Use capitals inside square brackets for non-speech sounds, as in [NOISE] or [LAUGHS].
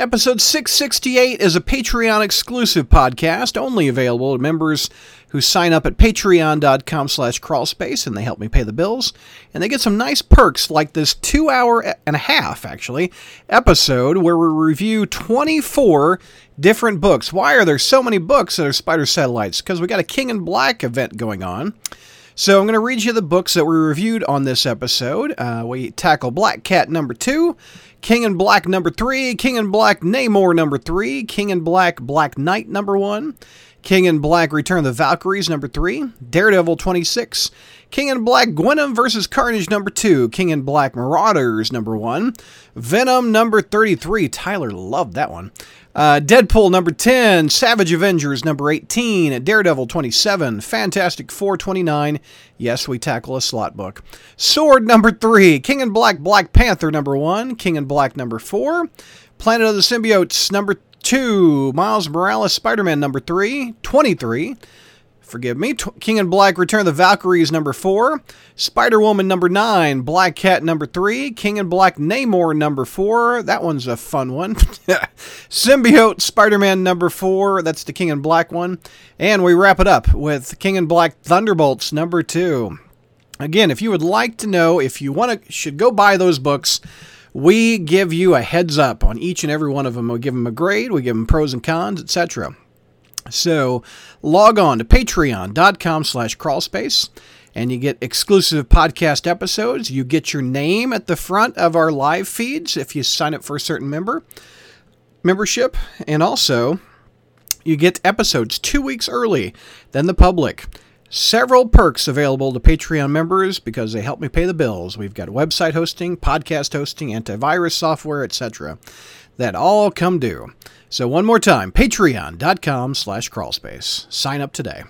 Episode 668 is a Patreon exclusive podcast, only available to members who sign up at patreon.com slash crawlspace and they help me pay the bills. And they get some nice perks like this two hour and a half, actually, episode where we review 24 different books. Why are there so many books that are Spider Satellites? Because we got a King in Black event going on. So I'm going to read you the books that we reviewed on this episode. Uh, we tackle Black Cat number two, King in Black number three, King in Black Namor number three, King in Black Black Knight number one, King in Black Return the Valkyries number three, Daredevil 26, King in Black Gwenom versus Carnage number two, King in Black Marauders number one, Venom number 33. Tyler loved that one. Uh, Deadpool number 10, Savage Avengers number 18, Daredevil 27, Fantastic 429. Yes, we tackle a Slott book. Sword number 3, King in Black Black Panther number 1, King in Black number 4, Planet of the Symbiotes number 2, Miles Morales Spider Man number 3, 23 forgive me. King in Black Return of the Valkyries number 4, Spider Woman number 9, Black Cat number 3, King in Black Namor number 4. That one's a fun one. [LAUGHS] Symbiote Spider Man number 4. That's the King in Black one. And we wrap it up with King in Black Thunderbolts number 2. Again, if you would like to know if you want to should go buy those books, we give you a heads up on each and every one of them. We give them a grade, we give them pros and cons, etc. So log on to patreon.com slash crawlspace and you get exclusive podcast episodes. You get your name at the front of our live feeds if you sign up for a certain member membership. And also you get episodes two weeks early than the public. Several perks available to Patreon members because they help me pay the bills. We've got website hosting, podcast hosting, antivirus software, etc. That all come due. So one more time, patreon.com slash crawlspace. Sign up today.